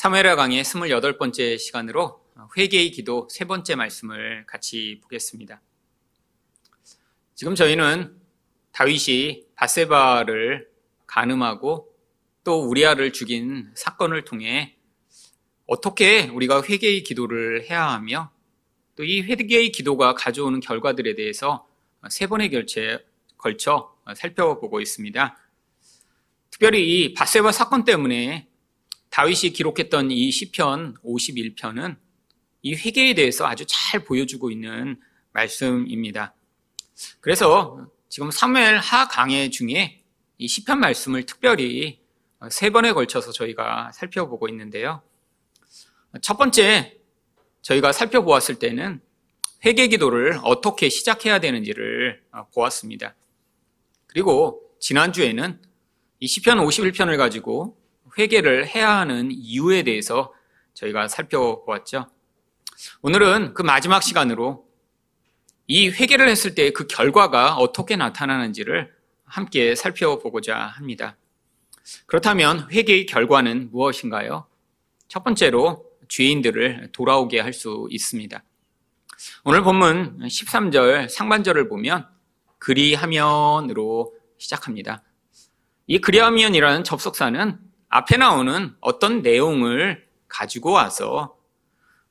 사무엘하 강의 28번째 시간으로 회개의 기도 세 번째 말씀을 같이 보겠습니다. 지금 저희는 다윗이 바세바를 가늠하고 또 우리아를 죽인 사건을 통해 어떻게 우리가 회개의 기도를 해야 하며 또 이 회개의 기도가 가져오는 결과들에 대해서 세 번의 결체에 걸쳐 살펴보고 있습니다. 특별히 이 바세바 사건 때문에 다윗이 기록했던 이 시편 51편은 이 회개에 대해서 아주 잘 보여주고 있는 말씀입니다. 그래서 지금 사무엘 하 강해 중에 이 시편 말씀을 특별히 세 번에 걸쳐서 저희가 살펴보고 있는데요. 첫 번째 저희가 살펴보았을 때는 회개 기도를 어떻게 시작해야 되는지를 보았습니다. 그리고 지난주에는 이 시편 51편을 가지고 회개를 해야 하는 이유에 대해서 저희가 살펴보았죠. 오늘은 그 마지막 시간으로 이 회개를 했을 때 그 결과가 어떻게 나타나는지를 함께 살펴보고자 합니다. 그렇다면 회개의 결과는 무엇인가요? 첫 번째로 죄인들을 돌아오게 할 수 있습니다. 오늘 본문 13절 상반절을 보면 그리하면으로 시작합니다. 이 그리하면이라는 접속사는 앞에 나오는 어떤 내용을 가지고 와서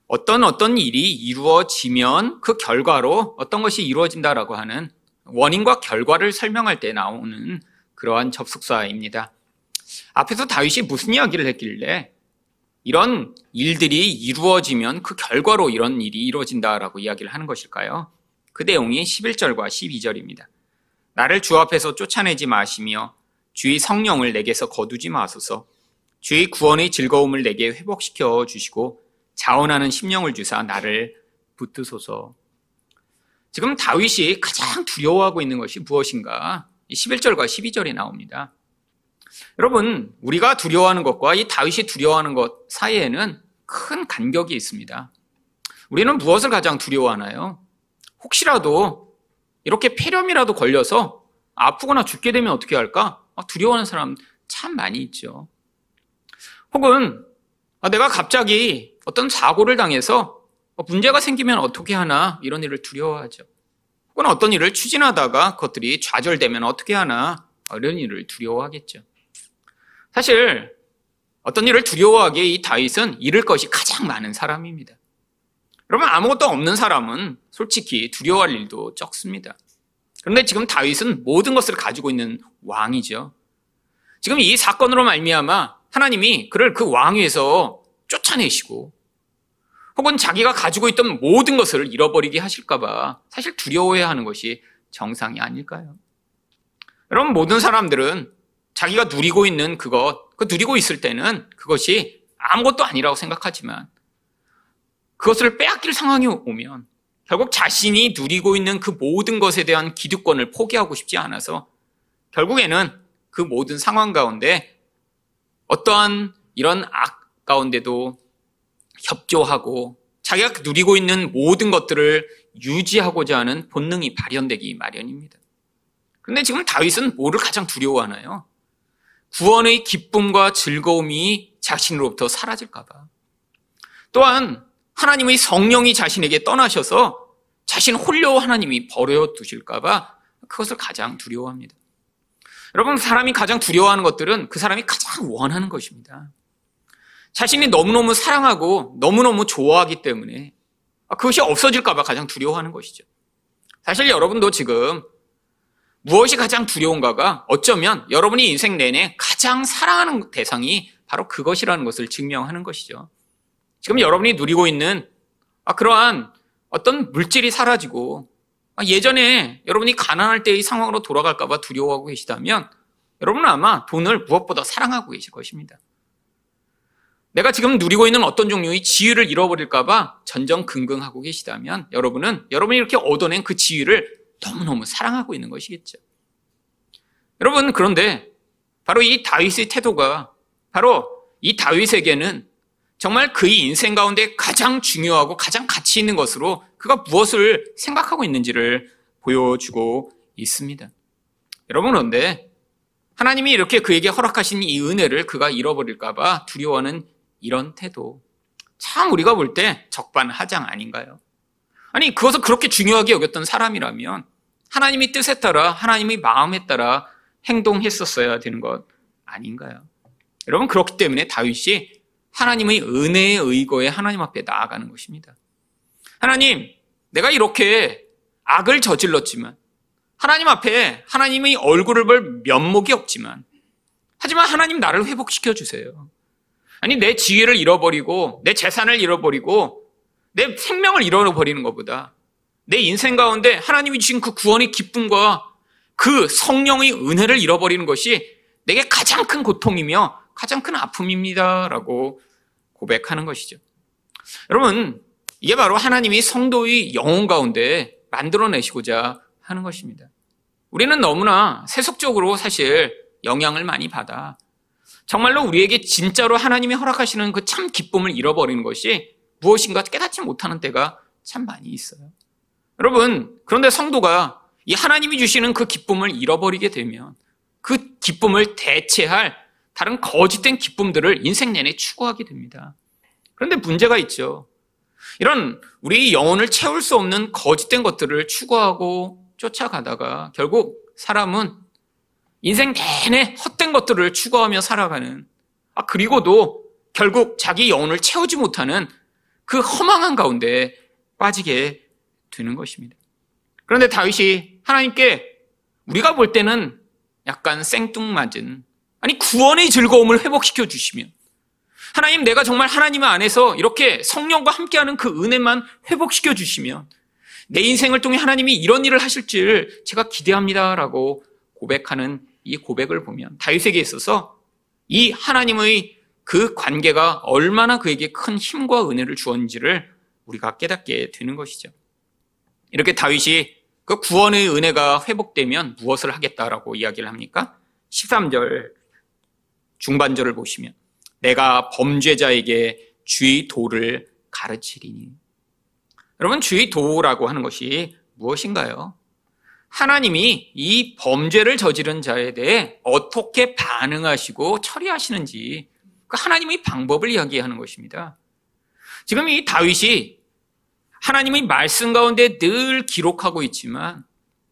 어떤 어떤 일이 이루어지면 그 결과로 어떤 것이 이루어진다라고 하는 원인과 결과를 설명할 때 나오는 그러한 접속사입니다. 앞에서 다윗이 무슨 이야기를 했길래 이런 일들이 이루어지면 그 결과로 이런 일이 이루어진다라고 이야기를 하는 것일까요? 그 내용이 11절과 12절입니다. 나를 주 앞에서 쫓아내지 마시며 주의 성령을 내게서 거두지 마소서. 주의 구원의 즐거움을 내게 회복시켜 주시고 자원하는 심령을 주사 나를 붙드소서. 지금 다윗이 가장 두려워하고 있는 것이 무엇인가? 11절과 12절에 나옵니다. 여러분, 우리가 두려워하는 것과 이 다윗이 두려워하는 것 사이에는 큰 간격이 있습니다. 우리는 무엇을 가장 두려워하나요? 혹시라도 이렇게 폐렴이라도 걸려서 아프거나 죽게 되면 어떻게 할까? 아, 두려워하는 사람 참 많이 있죠. 혹은 아, 내가 갑자기 어떤 사고를 당해서 문제가 생기면 어떻게 하나 이런 일을 두려워하죠. 혹은 어떤 일을 추진하다가 그것들이 좌절되면 어떻게 하나 이런 일을 두려워하겠죠. 사실 어떤 일을 두려워하기에 이 다윗은 잃을 것이 가장 많은 사람입니다. 여러분 아무것도 없는 사람은 솔직히 두려워할 일도 적습니다. 그런데 지금 다윗은 모든 것을 가지고 있는 왕이죠. 지금 이 사건으로 말미암아 하나님이 그를 그 왕위에서 쫓아내시고 혹은 자기가 가지고 있던 모든 것을 잃어버리게 하실까봐 사실 두려워해야 하는 것이 정상이 아닐까요? 여러분 모든 사람들은 자기가 누리고 있는 그것, 그 누리고 있을 때는 그것이 아무것도 아니라고 생각하지만 그것을 빼앗길 상황이 오면 결국 자신이 누리고 있는 그 모든 것에 대한 기득권을 포기하고 싶지 않아서 결국에는 그 모든 상황 가운데 어떠한 이런 악 가운데도 협조하고 자기가 누리고 있는 모든 것들을 유지하고자 하는 본능이 발현되기 마련입니다. 그런데 지금 다윗은 뭐를 가장 두려워하나요? 구원의 기쁨과 즐거움이 자신으로부터 사라질까봐. 또한 하나님의 성령이 자신에게 떠나셔서 자신 홀려 하나님이 버려 두실까봐 그것을 가장 두려워합니다. 여러분, 사람이 가장 두려워하는 것들은 그 사람이 가장 원하는 것입니다. 자신이 너무너무 사랑하고 너무너무 좋아하기 때문에 그것이 없어질까봐 가장 두려워하는 것이죠. 사실 여러분도 지금 무엇이 가장 두려운가가 어쩌면 여러분이 인생 내내 가장 사랑하는 대상이 바로 그것이라는 것을 증명하는 것이죠. 지금 여러분이 누리고 있는 그러한 어떤 물질이 사라지고 예전에 여러분이 가난할 때의 상황으로 돌아갈까봐 두려워하고 계시다면 여러분은 아마 돈을 무엇보다 사랑하고 계실 것입니다. 내가 지금 누리고 있는 어떤 종류의 지위를 잃어버릴까봐 전전긍긍하고 계시다면 여러분은 여러분이 이렇게 얻어낸 그 지위를 너무너무 사랑하고 있는 것이겠죠. 여러분, 그런데 바로 이 다윗의 태도가 바로 이 다윗에게는 정말 그의 인생 가운데 가장 중요하고 가장 가치 있는 것으로 그가 무엇을 생각하고 있는지를 보여주고 있습니다. 여러분, 그런데 하나님이 이렇게 그에게 허락하신 이 은혜를 그가 잃어버릴까봐 두려워하는 이런 태도. 참 우리가 볼 때 적반하장 아닌가요? 아니, 그것을 그렇게 중요하게 여겼던 사람이라면 하나님이 뜻에 따라, 하나님의 마음에 따라 행동했었어야 되는 것 아닌가요? 여러분, 그렇기 때문에 다윗이 하나님의 은혜의 의거에 하나님 앞에 나아가는 것입니다. 하나님, 내가 이렇게 악을 저질렀지만, 하나님 앞에 하나님의 얼굴을 볼 면목이 없지만, 하지만 하나님 나를 회복시켜 주세요. 아니, 내 지위를 잃어버리고, 내 재산을 잃어버리고, 내 생명을 잃어버리는 것보다, 내 인생 가운데 하나님이 주신 그 구원의 기쁨과 그 성령의 은혜를 잃어버리는 것이 내게 가장 큰 고통이며 가장 큰 아픔입니다라고 고백하는 것이죠. 여러분, 이게 바로 하나님이 성도의 영혼 가운데 만들어내시고자 하는 것입니다. 우리는 너무나 세속적으로 사실 영향을 많이 받아 정말로 우리에게 진짜로 하나님이 허락하시는 그 참 기쁨을 잃어버리는 것이 무엇인가 깨닫지 못하는 때가 참 많이 있어요. 여러분, 그런데 성도가 이 하나님이 주시는 그 기쁨을 잃어버리게 되면 그 기쁨을 대체할 다른 거짓된 기쁨들을 인생 내내 추구하게 됩니다. 그런데 문제가 있죠. 이런 우리 영혼을 채울 수 없는 거짓된 것들을 추구하고 쫓아가다가 결국 사람은 인생 내내 헛된 것들을 추구하며 살아가는 아 그리고도 결국 자기 영혼을 채우지 못하는 그 허망한 가운데 빠지게 되는 것입니다. 그런데 다윗이 하나님께 우리가 볼 때는 약간 생뚱맞은 아니 구원의 즐거움을 회복시켜 주시면 하나님 내가 정말 하나님 안에서 이렇게 성령과 함께하는 그 은혜만 회복시켜 주시면 내 인생을 통해 하나님이 이런 일을 하실 줄 제가 기대합니다라고 고백하는 이 고백을 보면 다윗에게 있어서 이 하나님의 그 관계가 얼마나 그에게 큰 힘과 은혜를 주었는지를 우리가 깨닫게 되는 것이죠. 이렇게 다윗이 그 구원의 은혜가 회복되면 무엇을 하겠다라고 이야기를 합니까? 13절 중반절을 보시면 내가 범죄자에게 주의 도를 가르치리니. 여러분, 주의 도라고 하는 것이 무엇인가요? 하나님이 이 범죄를 저지른 자에 대해 어떻게 반응하시고 처리하시는지 그 하나님의 방법을 이야기하는 것입니다. 지금 이 다윗이 하나님의 말씀 가운데 늘 기록하고 있지만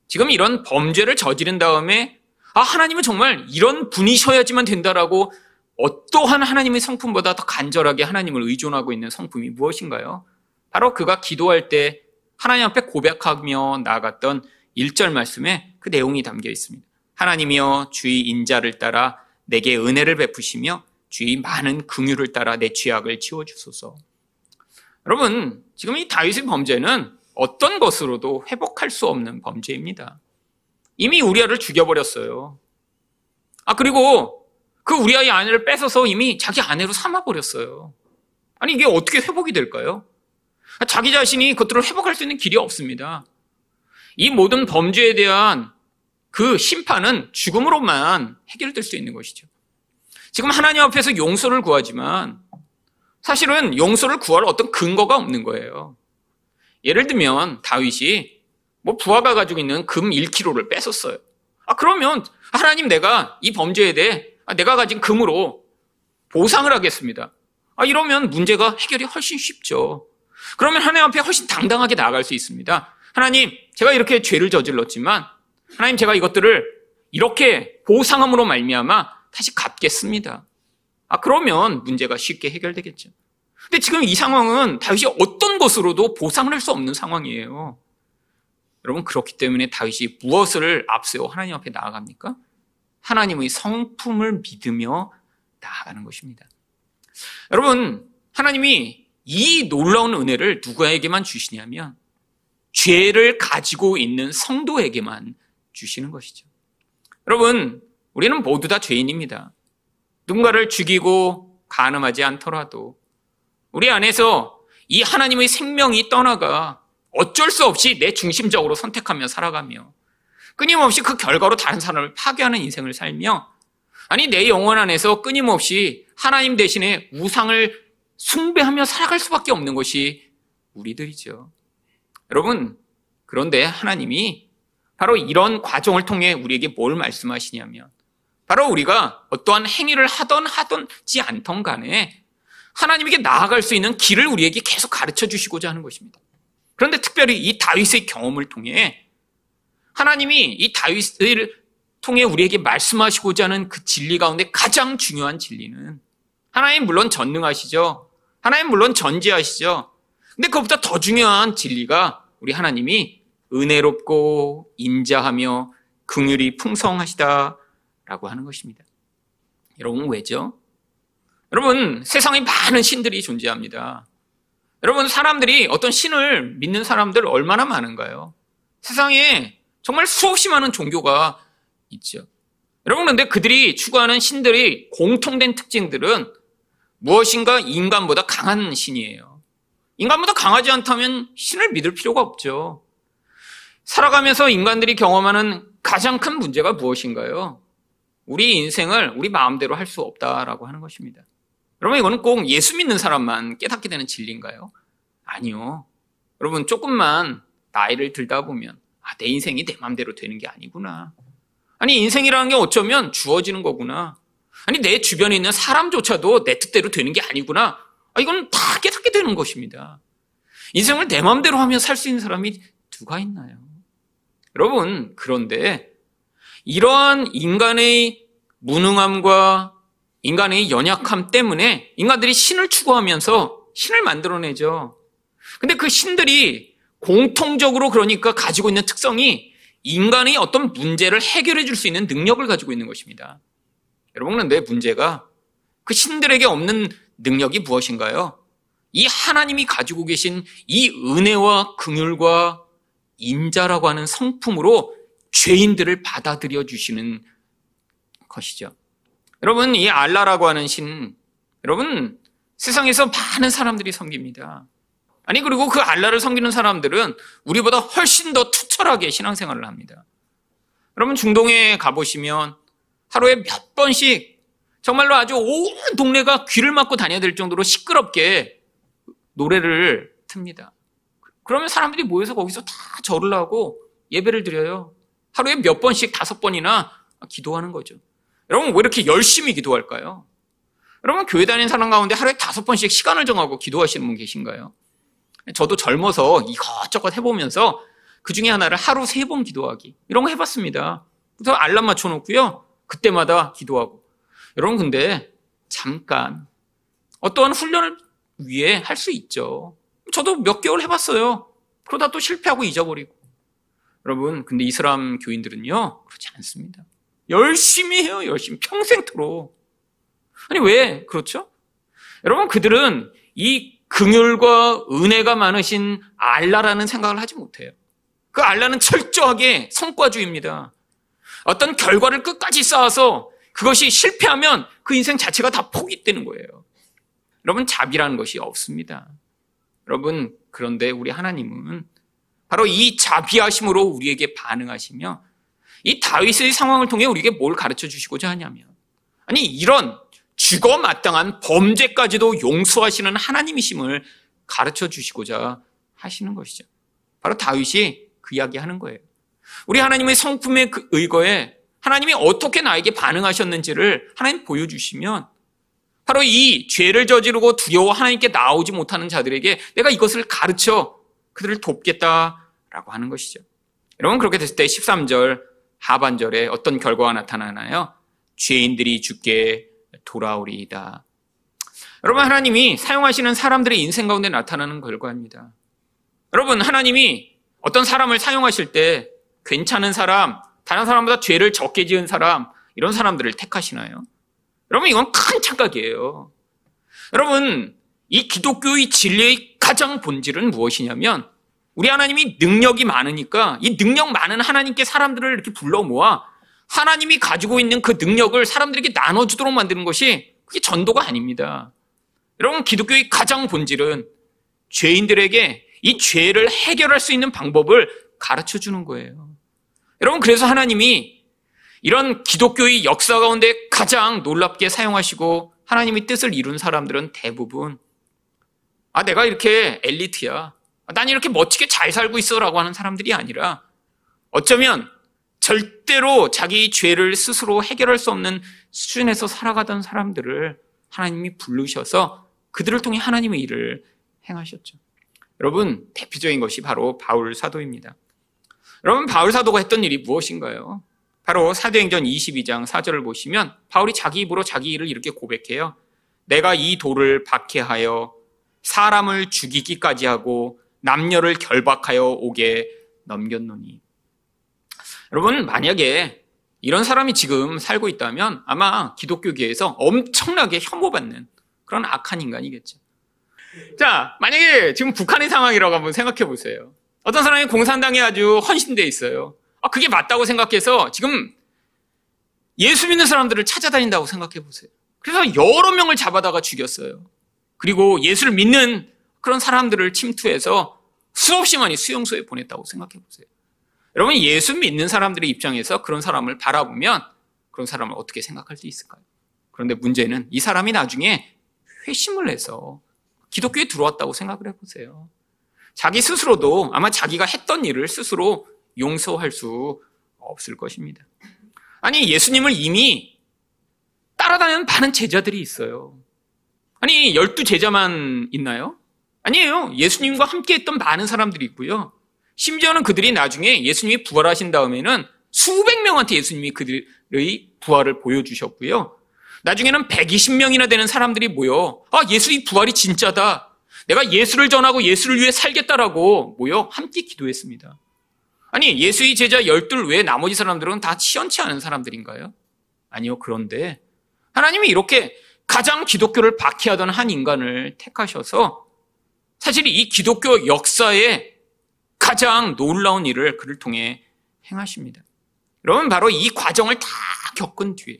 지금 이런 범죄를 저지른 다음에 아, 하나님은 정말 이런 분이셔야지만 된다라고 어떠한 하나님의 성품보다 더 간절하게 하나님을 의존하고 있는 성품이 무엇인가요? 바로 그가 기도할 때 하나님 앞에 고백하며 나아갔던 1절 말씀에 그 내용이 담겨 있습니다. 하나님이여 주의 인자를 따라 내게 은혜를 베푸시며 주의 많은 긍휼을 따라 내 죄악을 지워 주소서. 여러분, 지금 이 다윗의 범죄는 어떤 것으로도 회복할 수 없는 범죄입니다. 이미 우리아를 죽여버렸어요. 아, 그리고 그 우리아의 아내를 뺏어서 이미 자기 아내로 삼아버렸어요. 아니, 이게 어떻게 회복이 될까요? 아, 자기 자신이 그것들을 회복할 수 있는 길이 없습니다. 이 모든 범죄에 대한 그 심판은 죽음으로만 해결될 수 있는 것이죠. 지금 하나님 앞에서 용서를 구하지만 사실은 용서를 구할 어떤 근거가 없는 거예요. 예를 들면 다윗이 뭐 부하가 가지고 있는 금 1kg를 뺏었어요. 아 그러면 하나님 내가 이 범죄에 대해 아, 내가 가진 금으로 보상을 하겠습니다. 아 이러면 문제가 해결이 훨씬 쉽죠. 그러면 하나님 앞에 훨씬 당당하게 나아갈 수 있습니다. 하나님 제가 이렇게 죄를 저질렀지만 하나님 제가 이것들을 이렇게 보상함으로 말미암아 다시 갚겠습니다. 아 그러면 문제가 쉽게 해결되겠죠. 근데 지금 이 상황은 다윗이 어떤 것으로도 보상을 할 수 없는 상황이에요. 여러분 그렇기 때문에 다윗이 무엇을 앞세워 하나님 앞에 나아갑니까? 하나님의 성품을 믿으며 나아가는 것입니다. 여러분 하나님이 이 놀라운 은혜를 누구에게만 주시냐면 죄를 가지고 있는 성도에게만 주시는 것이죠. 여러분 우리는 모두 다 죄인입니다. 누군가를 죽이고 간음하지 않더라도 우리 안에서 이 하나님의 생명이 떠나가 어쩔 수 없이 내 중심적으로 선택하며 살아가며 끊임없이 그 결과로 다른 사람을 파괴하는 인생을 살며 아니 내 영혼 안에서 끊임없이 하나님 대신에 우상을 숭배하며 살아갈 수밖에 없는 것이 우리들이죠. 여러분 그런데 하나님이 바로 이런 과정을 통해 우리에게 뭘 말씀하시냐면 바로 우리가 어떠한 행위를 하던 하던지 않던 간에 하나님에게 나아갈 수 있는 길을 우리에게 계속 가르쳐 주시고자 하는 것입니다. 그런데 특별히 이 다윗의 경험을 통해 하나님이 이 다윗을 통해 우리에게 말씀하시고자 하는 그 진리 가운데 가장 중요한 진리는 하나님 물론 전능하시죠. 하나님 물론 전지하시죠. 근데 그것보다 더 중요한 진리가 우리 하나님이 은혜롭고 인자하며 긍휼이 풍성하시다라고 하는 것입니다. 여러분 왜죠? 여러분 세상에 많은 신들이 존재합니다. 여러분 사람들이 어떤 신을 믿는 사람들 얼마나 많은가요? 세상에 정말 수없이 많은 종교가 있죠. 여러분 그런데 그들이 추구하는 신들의 공통된 특징들은 무엇인가 인간보다 강한 신이에요. 인간보다 강하지 않다면 신을 믿을 필요가 없죠. 살아가면서 인간들이 경험하는 가장 큰 문제가 무엇인가요? 우리 인생을 우리 마음대로 할 수 없다라고 하는 것입니다. 여러분, 이거는 꼭 예수 믿는 사람만 깨닫게 되는 진리인가요? 아니요. 여러분, 조금만 나이를 들다 보면, 아, 내 인생이 내 마음대로 되는 게 아니구나. 아니, 인생이라는 게 어쩌면 주어지는 거구나. 아니, 내 주변에 있는 사람조차도 내 뜻대로 되는 게 아니구나. 아, 이건 다 깨닫게 되는 것입니다. 인생을 내 마음대로 하며 살 수 있는 사람이 누가 있나요? 여러분, 그런데 이러한 인간의 무능함과 인간의 연약함 때문에 인간들이 신을 추구하면서 신을 만들어내죠. 근데 그 신들이 공통적으로 그러니까 가지고 있는 특성이 인간의 어떤 문제를 해결해 줄 수 있는 능력을 가지고 있는 것입니다. 여러분, 그런데 문제가 그 신들에게 없는 능력이 무엇인가요? 이 하나님이 가지고 계신 이 은혜와 긍휼과 인자라고 하는 성품으로 죄인들을 받아들여 주시는 것이죠. 여러분, 이 알라라고 하는 신, 여러분, 세상에서 많은 사람들이 섬깁니다. 아니, 그리고 그 알라를 섬기는 사람들은 우리보다 훨씬 더 투철하게 신앙생활을 합니다. 여러분, 중동에 가보시면 하루에 몇 번씩 정말로 아주 온 동네가 귀를 막고 다녀야 될 정도로 시끄럽게 노래를 틉니다. 그러면 사람들이 모여서 거기서 다 절을 하고 예배를 드려요. 하루에 몇 번씩 다섯 번이나 기도하는 거죠. 여러분 왜 이렇게 열심히 기도할까요? 여러분 교회 다니는 사람 가운데 하루에 다섯 번씩 시간을 정하고 기도하시는 분 계신가요? 저도 젊어서 이것저것 해보면서 그 중에 하나를 하루 세 번 기도하기 이런 거 해봤습니다. 그래서 알람 맞춰놓고요. 그때마다 기도하고. 여러분 근데 잠깐 어떠한 훈련을 위해 할 수 있죠. 저도 몇 개월 해봤어요. 그러다 또 실패하고 잊어버리고. 여러분, 근데 이슬람 교인들은요, 그렇지 않습니다. 열심히 해요, 열심히. 평생토록. 아니, 왜? 그렇죠? 여러분, 그들은 이 긍휼과 은혜가 많으신 알라라는 생각을 하지 못해요. 그 알라는 철저하게 성과주의입니다. 어떤 결과를 끝까지 쌓아서 그것이 실패하면 그 인생 자체가 다 포기되는 거예요. 여러분, 자비라는 것이 없습니다. 여러분, 그런데 우리 하나님은 바로 이 자비하심으로 우리에게 반응하시며 이 다윗의 상황을 통해 우리에게 뭘 가르쳐 주시고자 하냐면 아니 이런 죽어 마땅한 범죄까지도 용서하시는 하나님이심을 가르쳐 주시고자 하시는 것이죠. 바로 다윗이 그 이야기 하는 거예요. 우리 하나님의 성품에 그 의거에 하나님이 어떻게 나에게 반응하셨는지를 하나님 보여주시면 바로 이 죄를 저지르고 두려워 하나님께 나오지 못하는 자들에게 내가 이것을 가르쳐 그들을 돕겠다라고 하는 것이죠. 여러분 그렇게 됐을 때 13절 하반절에 어떤 결과가 나타나나요? 죄인들이 죽게 돌아오리이다. 여러분 하나님이 사용하시는 사람들의 인생 가운데 나타나는 결과입니다. 여러분 하나님이 어떤 사람을 사용하실 때 괜찮은 사람, 다른 사람보다 죄를 적게 지은 사람 이런 사람들을 택하시나요? 여러분, 이건 큰 착각이에요. 여러분, 이 기독교의 진리의 가장 본질은 무엇이냐면, 우리 하나님이 능력이 많으니까 이 능력 많은 하나님께 사람들을 이렇게 불러 모아 하나님이 가지고 있는 그 능력을 사람들에게 나눠주도록 만드는 것이 그게 전도가 아닙니다. 여러분, 기독교의 가장 본질은 죄인들에게 이 죄를 해결할 수 있는 방법을 가르쳐 주는 거예요. 여러분, 그래서 하나님이 이런 기독교의 역사 가운데 가장 놀랍게 사용하시고 하나님의 뜻을 이룬 사람들은 대부분 아 내가 이렇게 엘리트야. 난 이렇게 멋지게 잘 살고 있어 라고 하는 사람들이 아니라 어쩌면 절대로 자기 죄를 스스로 해결할 수 없는 수준에서 살아가던 사람들을 하나님이 부르셔서 그들을 통해 하나님의 일을 행하셨죠. 여러분, 대표적인 것이 바로 바울 사도입니다. 여러분, 바울 사도가 했던 일이 무엇인가요? 바로 사도행전 22장 4절을 보시면 바울이 자기 입으로 자기 일을 이렇게 고백해요. 내가 이 돌을 박해하여 사람을 죽이기까지 하고 남녀를 결박하여 오게 넘겼노니. 여러분, 만약에 이런 사람이 지금 살고 있다면 아마 기독교계에서 엄청나게 혐오받는 그런 악한 인간이겠죠. 자, 만약에 지금 북한의 상황이라고 한번 생각해 보세요. 어떤 사람이 공산당에 아주 헌신돼 있어요. 아, 그게 맞다고 생각해서 지금 예수 믿는 사람들을 찾아다닌다고 생각해 보세요. 그래서 여러 명을 잡아다가 죽였어요. 그리고 예수를 믿는 그런 사람들을 침투해서 수없이 많이 수용소에 보냈다고 생각해 보세요. 여러분, 예수 믿는 사람들의 입장에서 그런 사람을 바라보면 그런 사람을 어떻게 생각할 수 있을까요? 그런데 문제는 이 사람이 나중에 회심을 해서 기독교에 들어왔다고 생각을 해보세요. 자기 스스로도 아마 자기가 했던 일을 스스로 용서할 수 없을 것입니다. 아니, 예수님을 이미 따라다니는 많은 제자들이 있어요. 아니, 열두 제자만 있나요? 아니에요. 예수님과 함께 했던 많은 사람들이 있고요. 심지어는 그들이 나중에 예수님이 부활하신 다음에는 수백 명한테 예수님이 그들의 부활을 보여주셨고요. 나중에는 120명이나 되는 사람들이 모여, 아, 예수의 부활이 진짜다. 내가 예수를 전하고 예수를 위해 살겠다라고 모여 함께 기도했습니다. 아니, 예수의 제자 열둘 외에 나머지 사람들은 다 치연치 않은 사람들인가요? 아니요. 그런데 하나님이 이렇게 가장 기독교를 박해하던 한 인간을 택하셔서 사실 이 기독교 역사에 가장 놀라운 일을 그를 통해 행하십니다. 여러분, 바로 이 과정을 다 겪은 뒤에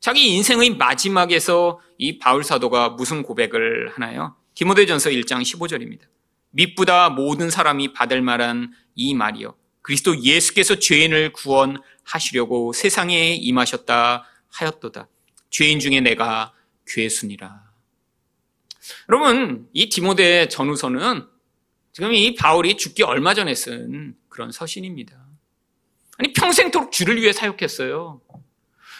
자기 인생의 마지막에서 이 바울 사도가 무슨 고백을 하나요? 디모데전서 1장 15절입니다. 믿보다 모든 사람이 받을 만한 이 말이요. 그리스도 예수께서 죄인을 구원하시려고 세상에 임하셨다 하였도다. 죄인 중에 내가 괴순이라. 여러분, 이 디모데 전후서는 지금 이 바울이 죽기 얼마 전에 쓴 그런 서신입니다. 아니, 평생토록 주를 위해 사역했어요.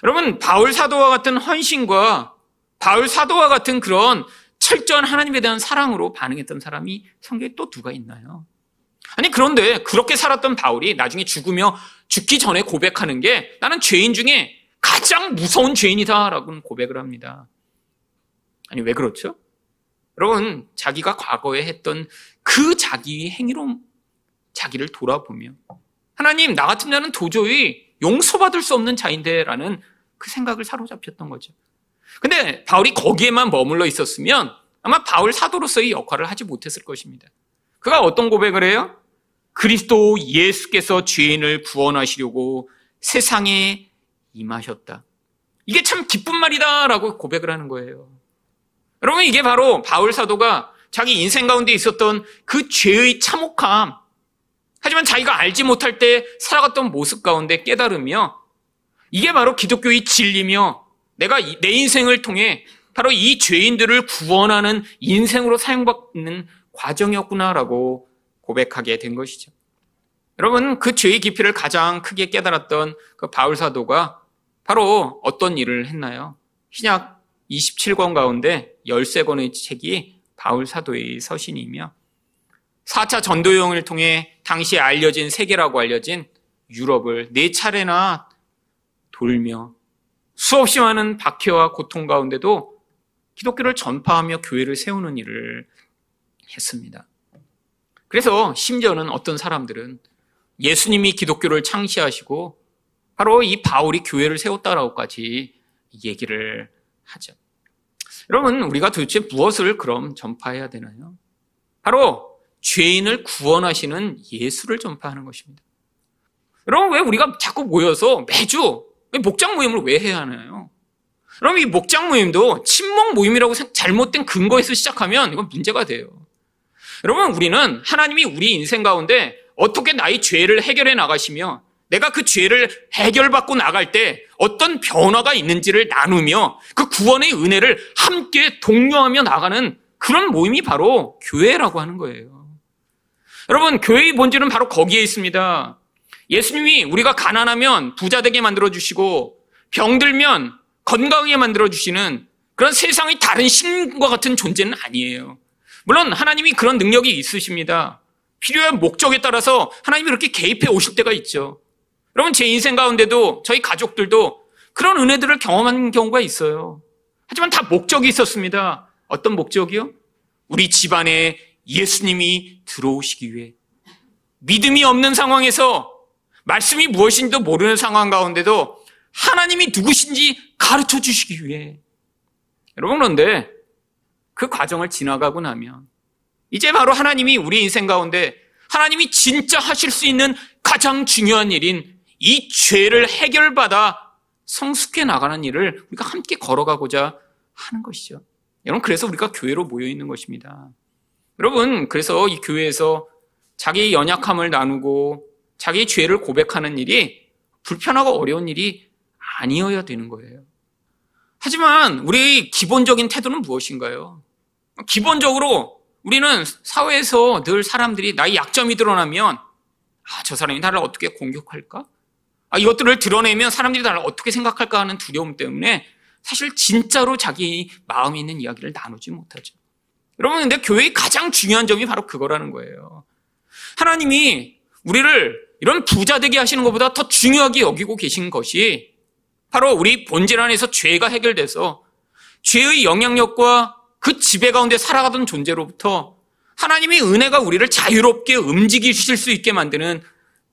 여러분, 바울 사도와 같은 헌신과 바울 사도와 같은 그런 철저한 하나님에 대한 사랑으로 반응했던 사람이 성경에 또 누가 있나요? 아니, 그런데 그렇게 살았던 바울이 나중에 죽으며 죽기 전에 고백하는 게 나는 죄인 중에 가장 무서운 죄인이다라고 고백을 합니다. 아니, 왜 그렇죠? 여러분, 자기가 과거에 했던 그 자기의 행위로 자기를 돌아보며 하나님, 나 같은 자는 도저히 용서받을 수 없는 자인데라는 그 생각을 사로잡혔던 거죠. 근데 바울이 거기에만 머물러 있었으면 아마 바울 사도로서의 역할을 하지 못했을 것입니다. 그가 어떤 고백을 해요? 그리스도 예수께서 죄인을 구원하시려고 세상에 임하셨다. 이게 참 기쁜 말이다라고 고백을 하는 거예요. 여러분 이게 바로 바울 사도가 자기 인생 가운데 있었던 그 죄의 참혹함, 하지만 자기가 알지 못할 때 살아갔던 모습 가운데 깨달으며 이게 바로 기독교의 진리며 내가 내 인생을 통해 바로 이 죄인들을 구원하는 인생으로 사용받는 과정이었구나라고 고백하게 된 것이죠. 여러분, 그 죄의 깊이를 가장 크게 깨달았던 그 바울 사도가 바로 어떤 일을 했나요? 신약 27권 가운데 13권의 책이 바울 사도의 서신이며 4차 전도 여행을 통해 당시에 알려진 세계라고 알려진 유럽을 네 차례나 돌며 수없이 많은 박해와 고통 가운데도 기독교를 전파하며 교회를 세우는 일을 했습니다. 그래서 심지어는 어떤 사람들은 예수님이 기독교를 창시하시고 바로 이 바울이 교회를 세웠다라고까지 얘기를 하죠. 여러분, 우리가 도대체 무엇을 그럼 전파해야 되나요? 바로 죄인을 구원하시는 예수를 전파하는 것입니다. 여러분, 왜 우리가 자꾸 모여서 매주 목장 모임을 왜 해야 하나요? 그럼 이 목장 모임도 친목 모임이라고 잘못된 근거에서 시작하면 이건 문제가 돼요. 여러분, 우리는 하나님이 우리 인생 가운데 어떻게 나의 죄를 해결해 나가시며 내가 그 죄를 해결받고 나갈 때 어떤 변화가 있는지를 나누며 그 구원의 은혜를 함께 독려하며 나가는 그런 모임이 바로 교회라고 하는 거예요. 여러분, 교회의 본질은 바로 거기에 있습니다. 예수님이 우리가 가난하면 부자 되게 만들어 주시고 병들면 건강하게 만들어 주시는 그런 세상의 다른 신과 같은 존재는 아니에요. 물론 하나님이 그런 능력이 있으십니다. 필요한 목적에 따라서 하나님이 그렇게 개입해 오실 때가 있죠. 여러분, 제 인생 가운데도 저희 가족들도 그런 은혜들을 경험한 경우가 있어요. 하지만 다 목적이 있었습니다. 어떤 목적이요? 우리 집안에 예수님이 들어오시기 위해. 믿음이 없는 상황에서 말씀이 무엇인지도 모르는 상황 가운데도 하나님이 누구신지 가르쳐 주시기 위해. 여러분, 그런데 그 과정을 지나가고 나면 이제 바로 하나님이 우리 인생 가운데 하나님이 진짜 하실 수 있는 가장 중요한 일인 이 죄를 해결받아 성숙해 나가는 일을 우리가 함께 걸어가고자 하는 것이죠. 여러분, 그래서 우리가 교회로 모여 있는 것입니다. 여러분, 그래서 이 교회에서 자기 연약함을 나누고 자기 죄를 고백하는 일이 불편하고 어려운 일이 아니어야 되는 거예요. 하지만 우리의 기본적인 태도는 무엇인가요? 기본적으로 우리는 사회에서 늘 사람들이 나의 약점이 드러나면 아, 저 사람이 나를 어떻게 공격할까? 아, 이것들을 드러내면 사람들이 나를 어떻게 생각할까 하는 두려움 때문에 사실 진짜로 자기 마음에 있는 이야기를 나누지 못하죠. 여러분, 근데 교회의 가장 중요한 점이 바로 그거라는 거예요. 하나님이 우리를 이런 부자 되게 하시는 것보다 더 중요하게 여기고 계신 것이 바로 우리 본질 안에서 죄가 해결돼서 죄의 영향력과 그 지배 가운데 살아가던 존재로부터 하나님의 은혜가 우리를 자유롭게 움직이실 수 있게 만드는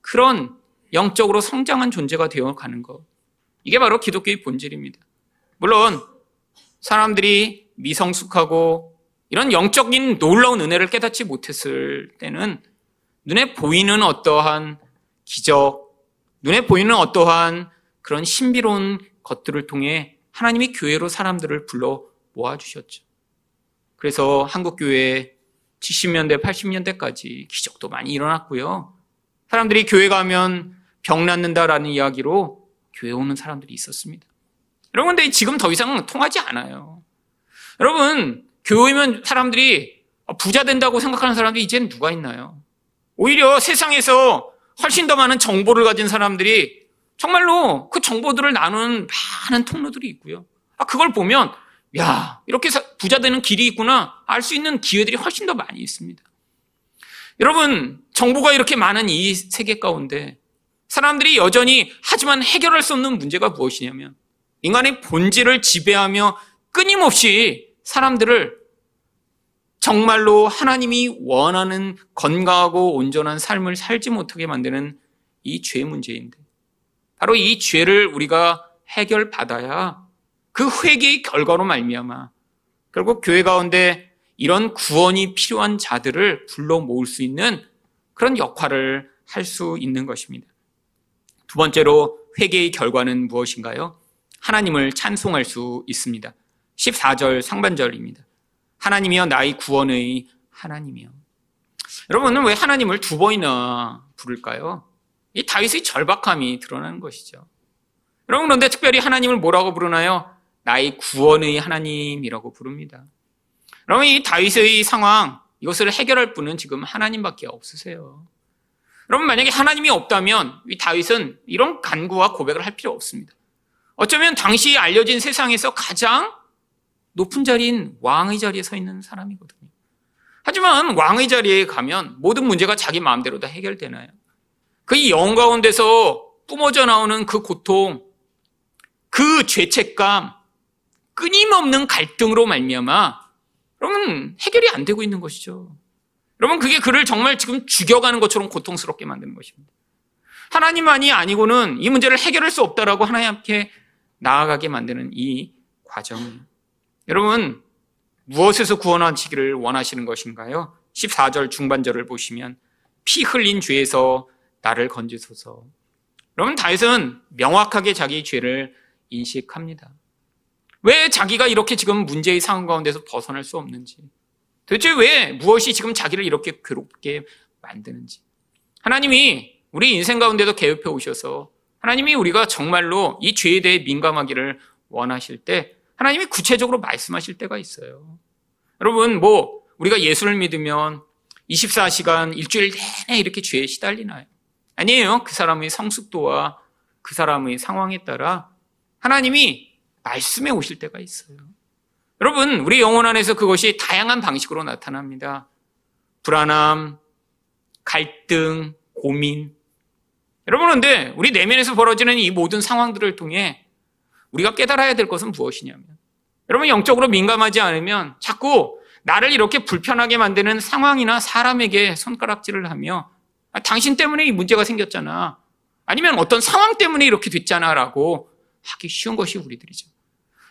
그런 영적으로 성장한 존재가 되어 가는 것. 이게 바로 기독교의 본질입니다. 물론 사람들이 미성숙하고 이런 영적인 놀라운 은혜를 깨닫지 못했을 때는 눈에 보이는 어떠한 기적, 눈에 보이는 어떠한 그런 신비로운 것들을 통해 하나님이 교회로 사람들을 불러 모아주셨죠. 그래서 한국교회 70년대, 80년대까지 기적도 많이 일어났고요. 사람들이 교회 가면 병 낫는다라는 이야기로 교회 오는 사람들이 있었습니다. 여러분, 근데 지금 더 이상 통하지 않아요. 여러분, 교회면 사람들이 부자 된다고 생각하는 사람들이 이제는 누가 있나요? 오히려 세상에서 훨씬 더 많은 정보를 가진 사람들이 정말로 그 정보들을 나누는 많은 통로들이 있고요. 아, 그걸 보면, 야, 이렇게 부자 되는 길이 있구나. 알 수 있는 기회들이 훨씬 더 많이 있습니다. 여러분, 정보가 이렇게 많은 이 세계 가운데 사람들이 여전히 하지만 해결할 수 없는 문제가 무엇이냐면 인간의 본질을 지배하며 끊임없이 사람들을 정말로 하나님이 원하는 건강하고 온전한 삶을 살지 못하게 만드는 이 죄 문제인데 바로 이 죄를 우리가 해결받아야 그 회개의 결과로 말미암아 결국 교회 가운데 이런 구원이 필요한 자들을 불러 모을 수 있는 그런 역할을 할 수 있는 것입니다. 두 번째로 회개의 결과는 무엇인가요? 하나님을 찬송할 수 있습니다. 14절 상반절입니다. 하나님이여 나의 구원의 하나님이여. 여러분은 왜 하나님을 두 번이나 부를까요? 이 다윗의 절박함이 드러나는 것이죠. 여러분 그런데 특별히 하나님을 뭐라고 부르나요? 나의 구원의 하나님이라고 부릅니다. 여러분 이 다윗의 상황 이것을 해결할 분은 지금 하나님밖에 없으세요. 여러분 만약에 하나님이 없다면 이 다윗은 이런 간구와 고백을 할 필요 없습니다. 어쩌면 당시 알려진 세상에서 가장 높은 자리인 왕의 자리에 서 있는 사람이거든요. 하지만 왕의 자리에 가면 모든 문제가 자기 마음대로 다 해결되나요? 그 영 가운데서 뿜어져 나오는 그 고통, 그 죄책감, 끊임없는 갈등으로 말미암아 여러분 해결이 안 되고 있는 것이죠. 여러분 그게 그를 정말 지금 죽여가는 것처럼 고통스럽게 만드는 것입니다. 하나님만이 아니고는 이 문제를 해결할 수 없다라고 하나님께 나아가게 만드는 이 과정이에요. 여러분, 무엇에서 구원하시기를 원하시는 것인가요? 14절 중반절을 보시면 피 흘린 죄에서 나를 건지소서. 여러분, 다윗은 명확하게 자기 죄를 인식합니다. 왜 자기가 이렇게 지금 문제의 상황 가운데서 벗어날 수 없는지. 도대체 왜 무엇이 지금 자기를 이렇게 괴롭게 만드는지. 하나님이 우리 인생 가운데도 개입해 오셔서 하나님이 우리가 정말로 이 죄에 대해 민감하기를 원하실 때 하나님이 구체적으로 말씀하실 때가 있어요. 여러분, 뭐, 우리가 예수를 믿으면 24시간 일주일 내내 이렇게 죄에 시달리나요? 아니에요. 그 사람의 성숙도와 그 사람의 상황에 따라 하나님이 말씀해 오실 때가 있어요. 여러분, 우리 영혼 안에서 그것이 다양한 방식으로 나타납니다. 불안함, 갈등, 고민. 여러분, 그런데 우리 내면에서 벌어지는 이 모든 상황들을 통해 우리가 깨달아야 될 것은 무엇이냐면, 여러분, 영적으로 민감하지 않으면 자꾸 나를 이렇게 불편하게 만드는 상황이나 사람에게 손가락질을 하며, 아, 당신 때문에 이 문제가 생겼잖아. 아니면 어떤 상황 때문에 이렇게 됐잖아. 라고 하기 쉬운 것이 우리들이죠.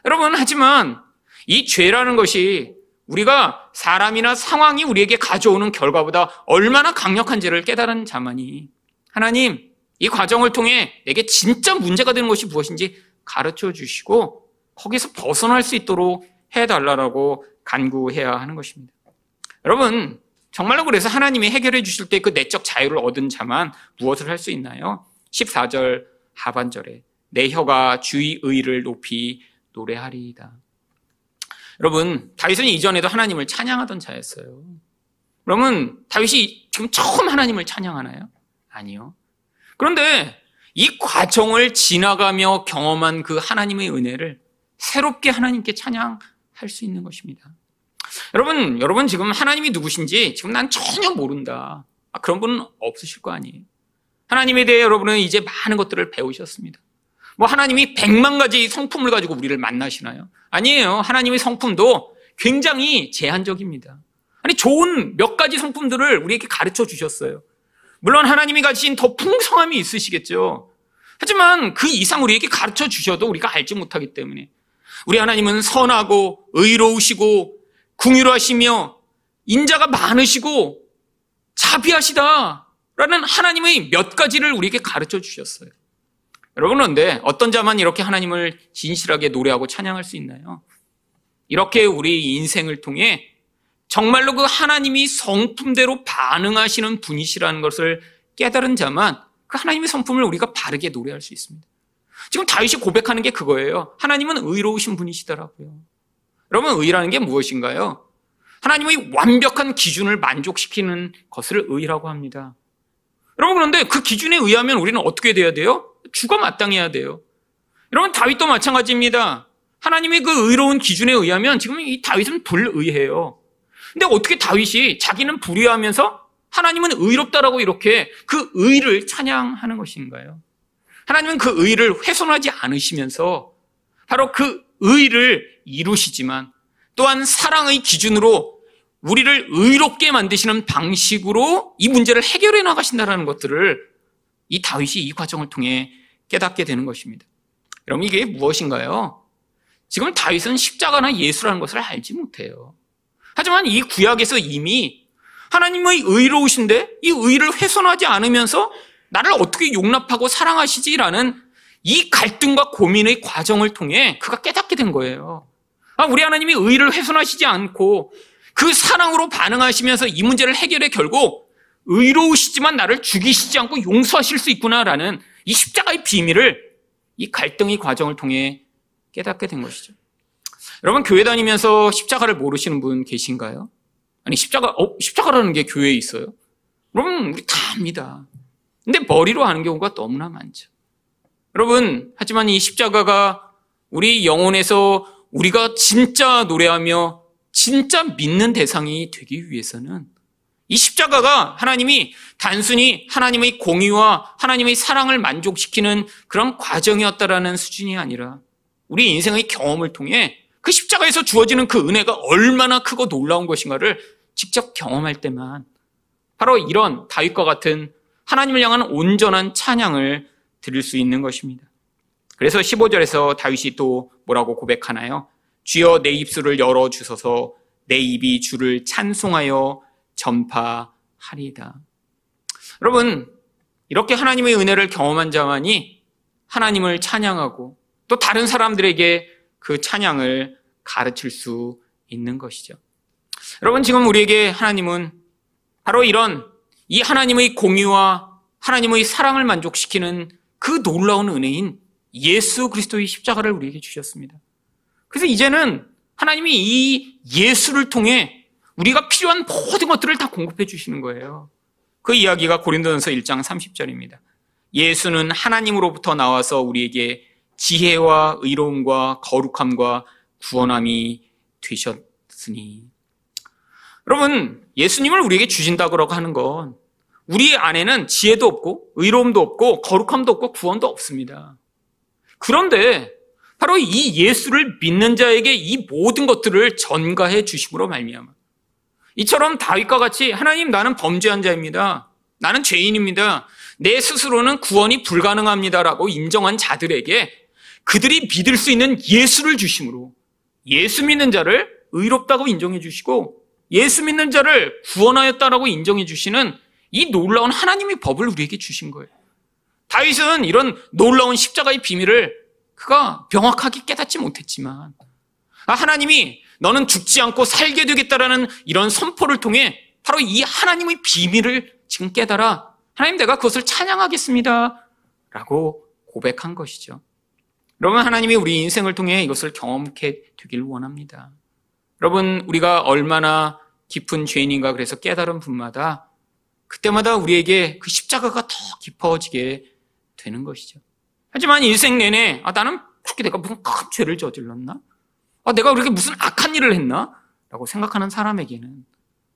여러분, 하지만 이 죄라는 것이 우리가 사람이나 상황이 우리에게 가져오는 결과보다 얼마나 강력한 죄를 깨달은 자만이 하나님 이 과정을 통해 내게 진짜 문제가 되는 것이 무엇인지 가르쳐 주시고 거기서 벗어날 수 있도록 해달라고 간구해야 하는 것입니다. 여러분 정말로 그래서 하나님이 해결해 주실 때 그 내적 자유를 얻은 자만 무엇을 할 수 있나요? 14절 하반절에 내 혀가 주의 의를 높이 노래하리이다. 여러분, 다윗은 이전에도 하나님을 찬양하던 자였어요. 그러면 다윗이 지금 처음 하나님을 찬양하나요? 아니요. 그런데 이 과정을 지나가며 경험한 그 하나님의 은혜를 새롭게 하나님께 찬양할 수 있는 것입니다. 여러분, 여러분 지금 하나님이 누구신지 지금 난 전혀 모른다. 아, 그런 분은 없으실 거 아니에요. 하나님에 대해 여러분은 이제 많은 것들을 배우셨습니다. 뭐 하나님이 백만 가지 성품을 가지고 우리를 만나시나요? 아니에요. 하나님의 성품도 굉장히 제한적입니다. 아니, 좋은 몇 가지 성품들을 우리에게 가르쳐 주셨어요. 물론 하나님이 가진 더 풍성함이 있으시겠죠. 하지만 그 이상 우리에게 가르쳐 주셔도 우리가 알지 못하기 때문에 우리 하나님은 선하고 의로우시고 궁유하시며 인자가 많으시고 자비하시다라는 하나님의 몇 가지를 우리에게 가르쳐 주셨어요. 여러분, 그런데 어떤 자만 이렇게 하나님을 진실하게 노래하고 찬양할 수 있나요? 이렇게 우리 인생을 통해 정말로 그 하나님이 성품대로 반응하시는 분이시라는 것을 깨달은 자만 그 하나님의 성품을 우리가 바르게 노래할 수 있습니다. 지금 다윗이 고백하는 게 그거예요. 하나님은 의로우신 분이시더라고요. 여러분, 의라는 게 무엇인가요? 하나님의 완벽한 기준을 만족시키는 것을 의라고 합니다. 여러분, 그런데 그 기준에 의하면 우리는 어떻게 돼야 돼요? 죽어 마땅해야 돼요. 여러분 다윗도 마찬가지입니다. 하나님의 그 의로운 기준에 의하면 지금 이 다윗은 불의해요. 근데 어떻게 다윗이 자기는 불의하면서 하나님은 의롭다라고 이렇게 그 의를 찬양하는 것인가요? 하나님은 그 의를 훼손하지 않으시면서 바로 그 의를 이루시지만 또한 사랑의 기준으로 우리를 의롭게 만드시는 방식으로 이 문제를 해결해 나가신다는 것들을 이 다윗이 이 과정을 통해 깨닫게 되는 것입니다. 여러분 이게 무엇인가요? 지금 다윗은 십자가나 예수라는 것을 알지 못해요. 하지만 이 구약에서 이미 하나님의 의로우신데 이 의를 훼손하지 않으면서 나를 어떻게 용납하고 사랑하시지라는 이 갈등과 고민의 과정을 통해 그가 깨닫게 된 거예요. 아, 우리 하나님이 의를 훼손하시지 않고 그 사랑으로 반응하시면서 이 문제를 해결해 결국 의로우시지만 나를 죽이시지 않고 용서하실 수 있구나라는 이 십자가의 비밀을 이 갈등의 과정을 통해 깨닫게 된 것이죠. 여러분 교회 다니면서 십자가를 모르시는 분 계신가요? 아니 십자가 어 십자가라는 게 교회에 있어요? 여러분 우리 다 압니다. 근데 머리로 아는 경우가 너무나 많죠. 여러분 하지만 이 십자가가 우리 영혼에서 우리가 진짜 노래하며 진짜 믿는 대상이 되기 위해서는 이 십자가가 하나님이 단순히 하나님의 공의와 하나님의 사랑을 만족시키는 그런 과정이었다라는 수준이 아니라 우리 인생의 경험을 통해 그 십자가에서 주어지는 그 은혜가 얼마나 크고 놀라운 것인가를 직접 경험할 때만 바로 이런 다윗과 같은 하나님을 향한 온전한 찬양을 드릴 수 있는 것입니다. 그래서 15절에서 다윗이 또 뭐라고 고백하나요? 주여 내 입술을 열어 주소서 내 입이 주를 찬송하여 전파하리다. 여러분, 이렇게 하나님의 은혜를 경험한 자만이 하나님을 찬양하고 또 다른 사람들에게 그 찬양을 가르칠 수 있는 것이죠. 여러분, 지금 우리에게 하나님은 바로 이런 이 하나님의 공유와 하나님의 사랑을 만족시키는 그 놀라운 은혜인 예수 그리스도의 십자가를 우리에게 주셨습니다. 그래서 이제는 하나님이 이 예수를 통해 우리가 필요한 모든 것들을 다 공급해 주시는 거예요. 그 이야기가 고린도전서 1장 30절입니다. 예수는 하나님으로부터 나와서 우리에게 지혜와 의로움과 거룩함과 구원함이 되셨으니. 여러분, 예수님을 우리에게 주신다고 하는 건 우리 안에는 지혜도 없고 의로움도 없고 거룩함도 없고 구원도 없습니다. 그런데 바로 이 예수를 믿는 자에게 이 모든 것들을 전가해 주심으로 말미암아 이처럼 다윗과 같이 하나님 나는 범죄한 자입니다. 나는 죄인입니다. 내 스스로는 구원이 불가능합니다라고 인정한 자들에게 그들이 믿을 수 있는 예수를 주심으로 예수 믿는 자를 의롭다고 인정해 주시고 예수 믿는 자를 구원하였다라고 인정해 주시는 이 놀라운 하나님의 법을 우리에게 주신 거예요. 다윗은 이런 놀라운 십자가의 비밀을 그가 명확하게 깨닫지 못했지만 아, 하나님이 너는 죽지 않고 살게 되겠다라는 이런 선포를 통해 바로 이 하나님의 비밀을 지금 깨달아 하나님 내가 그것을 찬양하겠습니다. 라고 고백한 것이죠. 여러분 하나님이 우리 인생을 통해 이것을 경험케 되길 원합니다. 여러분 우리가 얼마나 깊은 죄인인가 그래서 깨달은 분마다 그때마다 우리에게 그 십자가가 더 깊어지게 되는 것이죠. 하지만 인생 내내 아 나는 그렇게 내가 무슨 큰 죄를 저질렀나? 아 내가 그렇게 무슨 악한 일을 했나? 라고 생각하는 사람에게는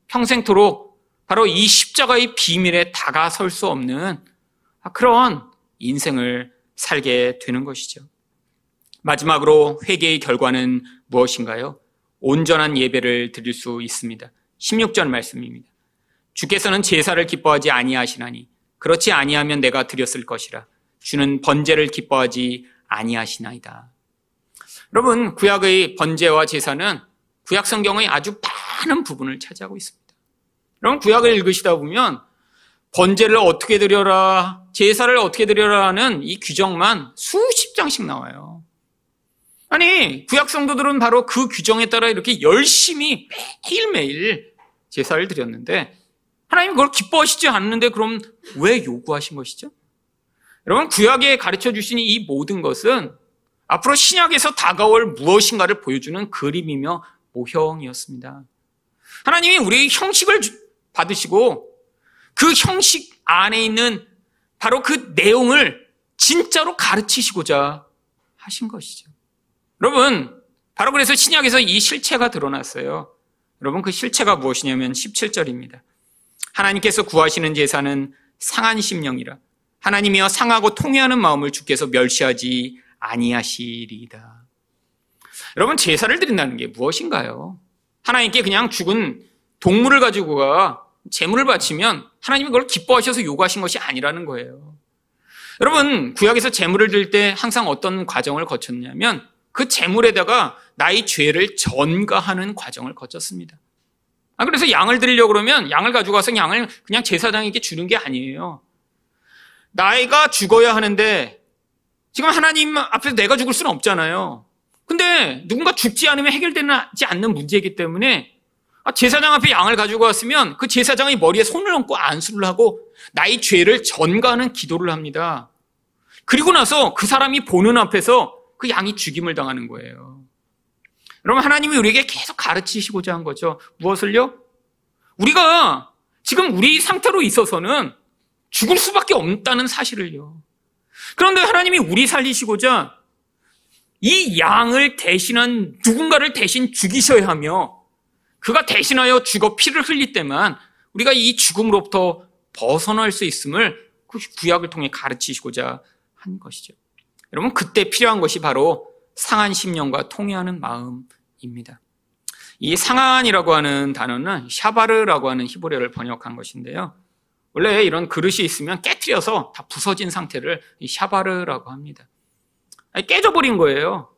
평생토록 바로 이 십자가의 비밀에 다가설 수 없는 아, 그런 인생을 살게 되는 것이죠. 마지막으로 회개의 결과는 무엇인가요? 온전한 예배를 드릴 수 있습니다. 16절 말씀입니다. 주께서는 제사를 기뻐하지 아니하시나니 그렇지 아니하면 내가 드렸을 것이라 주는 번제를 기뻐하지 아니하시나이다. 여러분 구약의 번제와 제사는 구약 성경의 아주 많은 부분을 차지하고 있습니다. 여러분 구약을 읽으시다 보면 번제를 어떻게 드려라, 제사를 어떻게 드려라는 이 규정만 수십 장씩 나와요. 아니 구약 성도들은 바로 그 규정에 따라 이렇게 열심히 매일매일 제사를 드렸는데 하나님 그걸 기뻐하시지 않는데 그럼 왜 요구하신 것이죠? 여러분 구약에 가르쳐 주신 이 모든 것은 앞으로 신약에서 다가올 무엇인가를 보여주는 그림이며 모형이었습니다. 하나님이 우리의 형식을 받으시고 그 형식 안에 있는 바로 그 내용을 진짜로 가르치시고자 하신 것이죠. 여러분, 바로 그래서 신약에서 이 실체가 드러났어요. 여러분, 그 실체가 무엇이냐면 17절입니다. 하나님께서 구하시는 제사는 상한 심령이라 하나님이여 상하고 통회하는 마음을 주께서 멸시하지 아니하시리이다. 여러분 제사를 드린다는 게 무엇인가요? 하나님께 그냥 죽은 동물을 가지고가 제물을 바치면 하나님이 그걸 기뻐하셔서 요구하신 것이 아니라는 거예요. 여러분 구약에서 제물을 드릴 때 항상 어떤 과정을 거쳤냐면 그 제물에다가 나의 죄를 전가하는 과정을 거쳤습니다. 아, 그래서 양을 드리려고 그러면 양을 가져가서 양을 그냥 제사장에게 주는 게 아니에요. 나이가 죽어야 하는데 지금 하나님 앞에서 내가 죽을 수는 없잖아요. 근데 누군가 죽지 않으면 해결되지 않는 문제이기 때문에 아, 제사장 앞에 양을 가지고 왔으면 그 제사장이 머리에 손을 얹고 안수를 하고 나의 죄를 전가하는 기도를 합니다. 그리고 나서 그 사람이 보는 앞에서 그 양이 죽임을 당하는 거예요. 여러분 하나님이 우리에게 계속 가르치시고자 한 거죠. 무엇을요? 우리가 지금 우리 상태로 있어서는 죽을 수밖에 없다는 사실을요. 그런데 하나님이 우리 살리시고자 이 양을 대신한 누군가를 대신 죽이셔야 하며 그가 대신하여 죽어 피를 흘릴 때만 우리가 이 죽음으로부터 벗어날 수 있음을 그 구약을 통해 가르치시고자 한 것이죠. 여러분 그때 필요한 것이 바로 상한 심령과 통해하는 마음입니다. 이 상한이라고 하는 단어는 샤바르라고 하는 히브리어를 번역한 것인데요. 원래 이런 그릇이 있으면 깨뜨려서 다 부서진 상태를 샤바르라고 합니다. 깨져버린 거예요.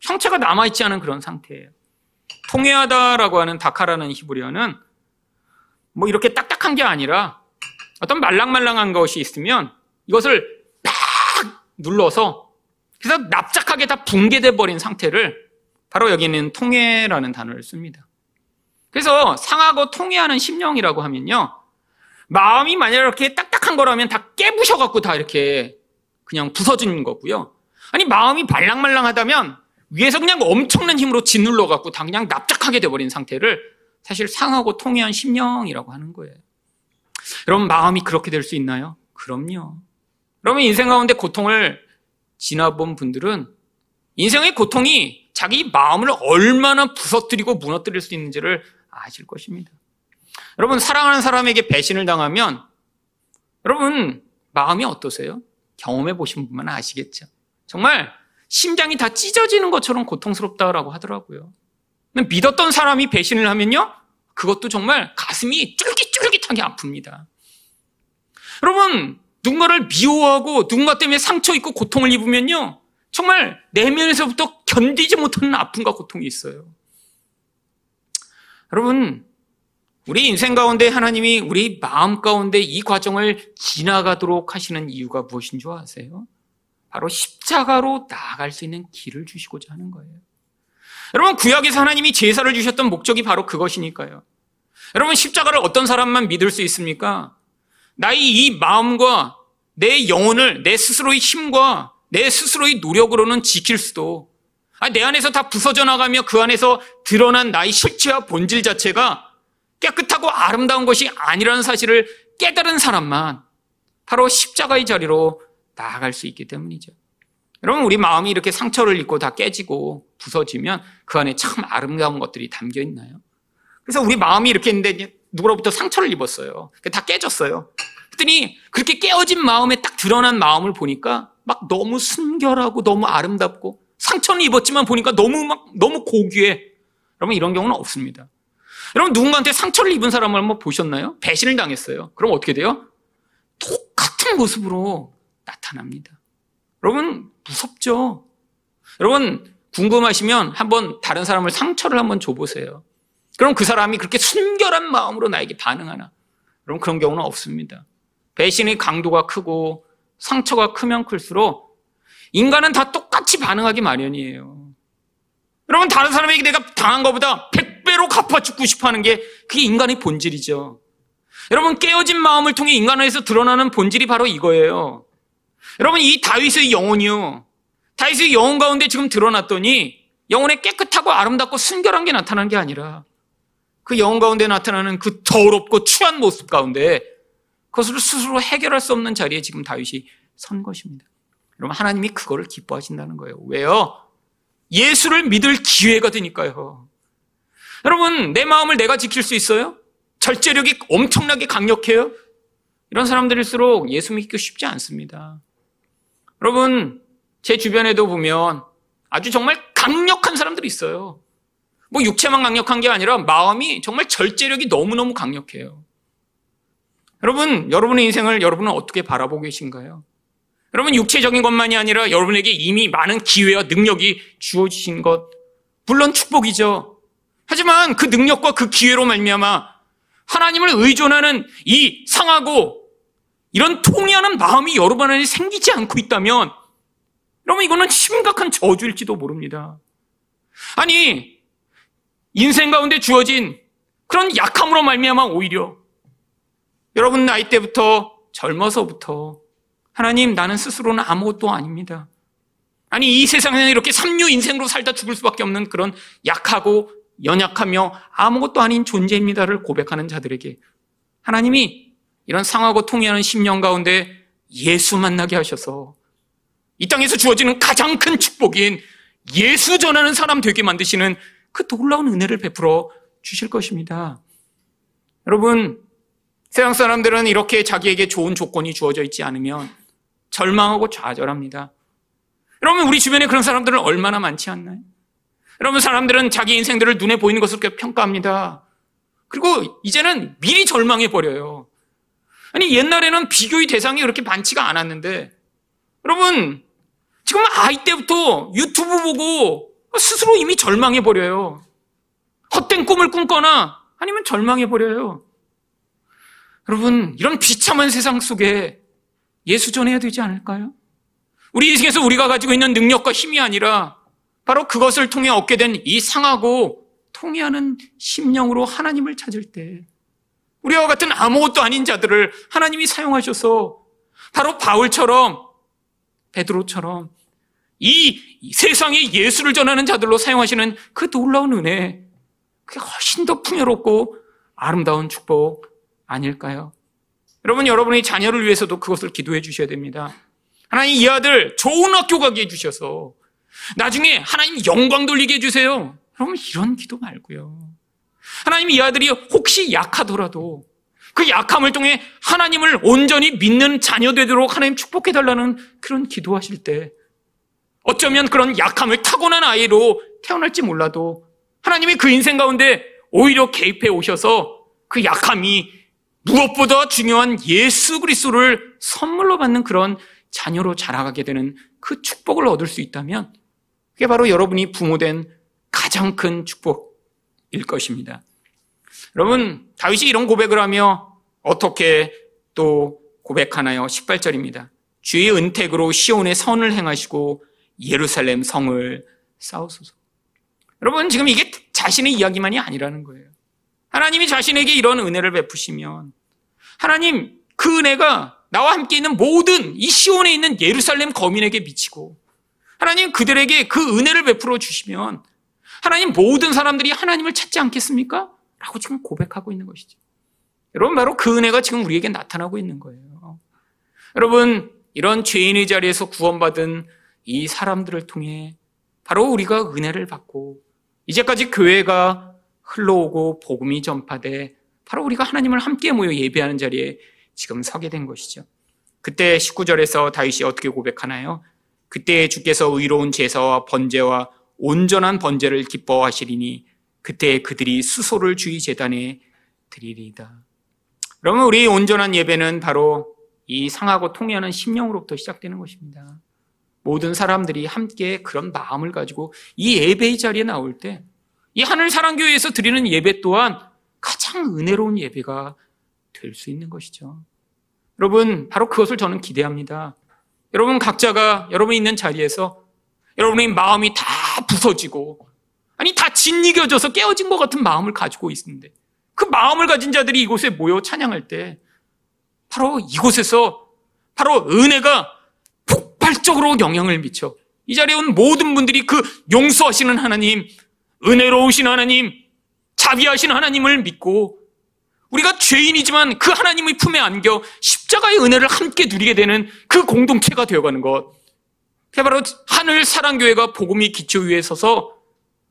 형체가 남아있지 않은 그런 상태예요. 통해하다라고 하는 다카라는 히브리어는 뭐 이렇게 딱딱한 게 아니라 어떤 말랑말랑한 것이 있으면 이것을 딱 눌러서 그래서 납작하게 다 붕괴돼 버린 상태를 바로 여기는 통해라는 단어를 씁니다. 그래서 상하고 통해하는 심령이라고 하면요. 마음이 만약 이렇게 딱딱한 거라면 다 깨부셔갖고 다 이렇게 그냥 부서진 거고요. 아니, 마음이 발랑말랑하다면 위에서 그냥 엄청난 힘으로 짓눌러갖고 다 그냥 납작하게 돼버린 상태를 사실 상하고 통해한 심령이라고 하는 거예요. 여러분, 마음이 그렇게 될 수 있나요? 그럼요. 여러분, 인생 가운데 고통을 지나본 분들은 인생의 고통이 자기 마음을 얼마나 부서뜨리고 무너뜨릴 수 있는지를 아실 것입니다. 여러분, 사랑하는 사람에게 배신을 당하면 여러분, 마음이 어떠세요? 경험해 보신 분만 아시겠죠. 정말 심장이 다 찢어지는 것처럼 고통스럽다라고 하더라고요. 믿었던 사람이 배신을 하면요, 그것도 정말 가슴이 쫄깃쫄깃하게 아픕니다. 여러분, 누군가를 미워하고 누군가 때문에 상처 있고 고통을 입으면요, 정말 내면에서부터 견디지 못하는 아픔과 고통이 있어요. 여러분, 우리 인생 가운데 하나님이 우리 마음 가운데 이 과정을 지나가도록 하시는 이유가 무엇인 줄 아세요? 바로 십자가로 나아갈 수 있는 길을 주시고자 하는 거예요. 여러분, 구약에서 하나님이 제사를 주셨던 목적이 바로 그것이니까요. 여러분, 십자가를 어떤 사람만 믿을 수 있습니까? 나의 이 마음과 내 영혼을 내 스스로의 힘과 내 스스로의 노력으로는 지킬 수도, 내 안에서 다 부서져 나가며 그 안에서 드러난 나의 실체와 본질 자체가 깨끗하고 아름다운 것이 아니라는 사실을 깨달은 사람만 바로 십자가의 자리로 나아갈 수 있기 때문이죠. 여러분, 우리 마음이 이렇게 상처를 입고 다 깨지고 부서지면 그 안에 참 아름다운 것들이 담겨 있나요? 그래서 우리 마음이 이렇게 있는데 누구로부터 상처를 입었어요. 다 깨졌어요. 그랬더니 그렇게 깨어진 마음에 딱 드러난 마음을 보니까 막 너무 순결하고 너무 아름답고 상처는 입었지만 보니까 너무 막 너무 고귀해. 여러분 이런 경우는 없습니다. 여러분 누군가한테 상처를 입은 사람을 한번 보셨나요? 배신을 당했어요. 그럼 어떻게 돼요? 똑같은 모습으로 나타납니다. 여러분 무섭죠? 여러분 궁금하시면 한번 다른 사람을 상처를 한번 줘보세요. 그럼 그 사람이 그렇게 순결한 마음으로 나에게 반응하나? 그럼 그런 경우는 없습니다. 배신의 강도가 크고 상처가 크면 클수록 인간은 다 똑같이 반응하기 마련이에요. 여러분 다른 사람에게 내가 당한 것보다 100 배로 갚아 죽고 싶어 하는 게 그게 인간의 본질이죠. 여러분 깨어진 마음을 통해 인간에서 드러나는 본질이 바로 이거예요. 여러분 이 다윗의 영혼이요. 다윗의 영혼 가운데 지금 드러났더니 영혼에 깨끗하고 아름답고 순결한 게 나타난 게 아니라 그 영혼 가운데 나타나는 그 더럽고 추한 모습 가운데 그것을 스스로 해결할 수 없는 자리에 지금 다윗이 선 것입니다. 여러분 하나님이 그거를 기뻐하신다는 거예요. 왜요? 예수를 믿을 기회가 되니까요. 여러분 내 마음을 내가 지킬 수 있어요? 절제력이 엄청나게 강력해요? 이런 사람들일수록 예수 믿기 쉽지 않습니다. 여러분 제 주변에도 보면 아주 정말 강력한 사람들이 있어요. 뭐 육체만 강력한 게 아니라 마음이 정말 절제력이 너무너무 강력해요. 여러분, 여러분의 인생을 여러분은 어떻게 바라보고 계신가요? 여러분, 육체적인 것만이 아니라 여러분에게 이미 많은 기회와 능력이 주어지신 것, 물론 축복이죠. 하지만 그 능력과 그 기회로 말미암아 하나님을 의존하는 이 상하고 이런 통해하는 마음이 여러분 안에 생기지 않고 있다면 여러분 이거는 심각한 저주일지도 모릅니다. 아니 인생 가운데 주어진 그런 약함으로 말미암아 오히려 여러분 나이 때부터 젊어서부터 하나님 나는 스스로는 아무것도 아닙니다. 아니 이 세상에는 이렇게 삼류 인생으로 살다 죽을 수밖에 없는 그런 약하고 연약하며 아무것도 아닌 존재입니다를 고백하는 자들에게 하나님이 이런 상하고 통해하는 심령 가운데 예수 만나게 하셔서 이 땅에서 주어지는 가장 큰 축복인 예수 전하는 사람 되게 만드시는 그 놀라운 은혜를 베풀어 주실 것입니다. 여러분, 세상 사람들은 이렇게 자기에게 좋은 조건이 주어져 있지 않으면 절망하고 좌절합니다. 여러분, 우리 주변에 그런 사람들은 얼마나 많지 않나요? 여러분, 사람들은 자기 인생들을 눈에 보이는 것을 평가합니다. 그리고 이제는 미리 절망해 버려요. 아니, 옛날에는 비교의 대상이 그렇게 많지가 않았는데, 여러분, 지금 아이 때부터 유튜브 보고 스스로 이미 절망해 버려요. 헛된 꿈을 꿈거나 아니면 절망해 버려요. 여러분, 이런 비참한 세상 속에 예수 전해야 되지 않을까요? 우리 인생에서 우리가 가지고 있는 능력과 힘이 아니라 바로 그것을 통해 얻게 된 이 상하고 통해하는 심령으로 하나님을 찾을 때 우리와 같은 아무것도 아닌 자들을 하나님이 사용하셔서 바로 바울처럼 베드로처럼 이 세상에 예수를 전하는 자들로 사용하시는 그 놀라운 은혜, 그게 훨씬 더 풍요롭고 아름다운 축복 아닐까요? 여러분, 여러분의 자녀를 위해서도 그것을 기도해 주셔야 됩니다. 하나님 이 아들 좋은 학교 가게 해 주셔서 나중에 하나님 영광 돌리게 해주세요. 여러분, 이런 기도 말고요. 하나님 이 아들이 혹시 약하더라도 그 약함을 통해 하나님을 온전히 믿는 자녀 되도록 하나님 축복해달라는 그런 기도하실 때 어쩌면 그런 약함을 타고난 아이로 태어날지 몰라도 하나님이 그 인생 가운데 오히려 개입해 오셔서 그 약함이 무엇보다 중요한 예수 그리스도를 선물로 받는 그런 자녀로 자라가게 되는 그 축복을 얻을 수 있다면 그게 바로 여러분이 부모된 가장 큰 축복일 것입니다. 여러분, 다윗이 이런 고백을 하며 어떻게 또 고백하나요? 18절입니다. 주의 은택으로 시온의 선을 행하시고 예루살렘 성을 쌓으소서. 여러분, 지금 이게 자신의 이야기만이 아니라는 거예요. 하나님이 자신에게 이런 은혜를 베푸시면 하나님 그 은혜가 나와 함께 있는 모든 이 시온에 있는 예루살렘 거민에게 미치고 하나님 그들에게 그 은혜를 베풀어 주시면 하나님 모든 사람들이 하나님을 찾지 않겠습니까? 라고 지금 고백하고 있는 것이죠. 여러분 바로 그 은혜가 지금 우리에게 나타나고 있는 거예요. 여러분 이런 죄인의 자리에서 구원받은 이 사람들을 통해 바로 우리가 은혜를 받고 이제까지 교회가 흘러오고 복음이 전파돼 바로 우리가 하나님을 함께 모여 예배하는 자리에 지금 서게 된 것이죠. 그때 19절에서 다윗이 어떻게 고백하나요? 그때 주께서 의로운 제사와 번제와 온전한 번제를 기뻐하시리니 그때 그들이 수소를 주의 재단에 드리리다. 그러면 우리 온전한 예배는 바로 이 상하고 통해하는 심령으로부터 시작되는 것입니다. 모든 사람들이 함께 그런 마음을 가지고 이 예배의 자리에 나올 때 이 하늘 사랑교회에서 드리는 예배 또한 가장 은혜로운 예배가 될 수 있는 것이죠. 여러분, 바로 그것을 저는 기대합니다. 여러분 각자가 여러분이 있는 자리에서 여러분의 마음이 다 부서지고 아니 다 짓이겨져서 깨어진 것 같은 마음을 가지고 있는데 그 마음을 가진 자들이 이곳에 모여 찬양할 때 바로 이곳에서 바로 은혜가 폭발적으로 영향을 미쳐 이 자리에 온 모든 분들이 그 용서하시는 하나님, 은혜로우신 하나님, 자비하신 하나님을 믿고 우리가 죄인이지만 그 하나님의 품에 안겨 십자가의 은혜를 함께 누리게 되는 그 공동체가 되어가는 것. 그게 바로 하늘 사랑교회가 복음이 기초 위에 서서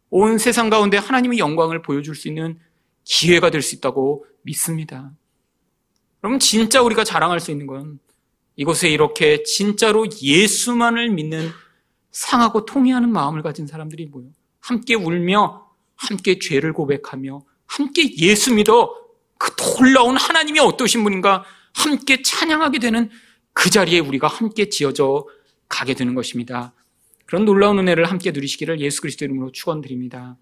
온 세상 가운데 하나님의 영광을 보여줄 수 있는 기회가 될 수 있다고 믿습니다. 그럼 진짜 우리가 자랑할 수 있는 건 이곳에 이렇게 진짜로 예수만을 믿는 상하고 통해하는 마음을 가진 사람들이 모여 함께 울며 함께 죄를 고백하며 함께 예수 믿어 그 놀라운 하나님이 어떠신 분인가 함께 찬양하게 되는 그 자리에 우리가 함께 지어져 가게 되는 것입니다. 그런 놀라운 은혜를 함께 누리시기를 예수 그리스도 이름으로 축원드립니다.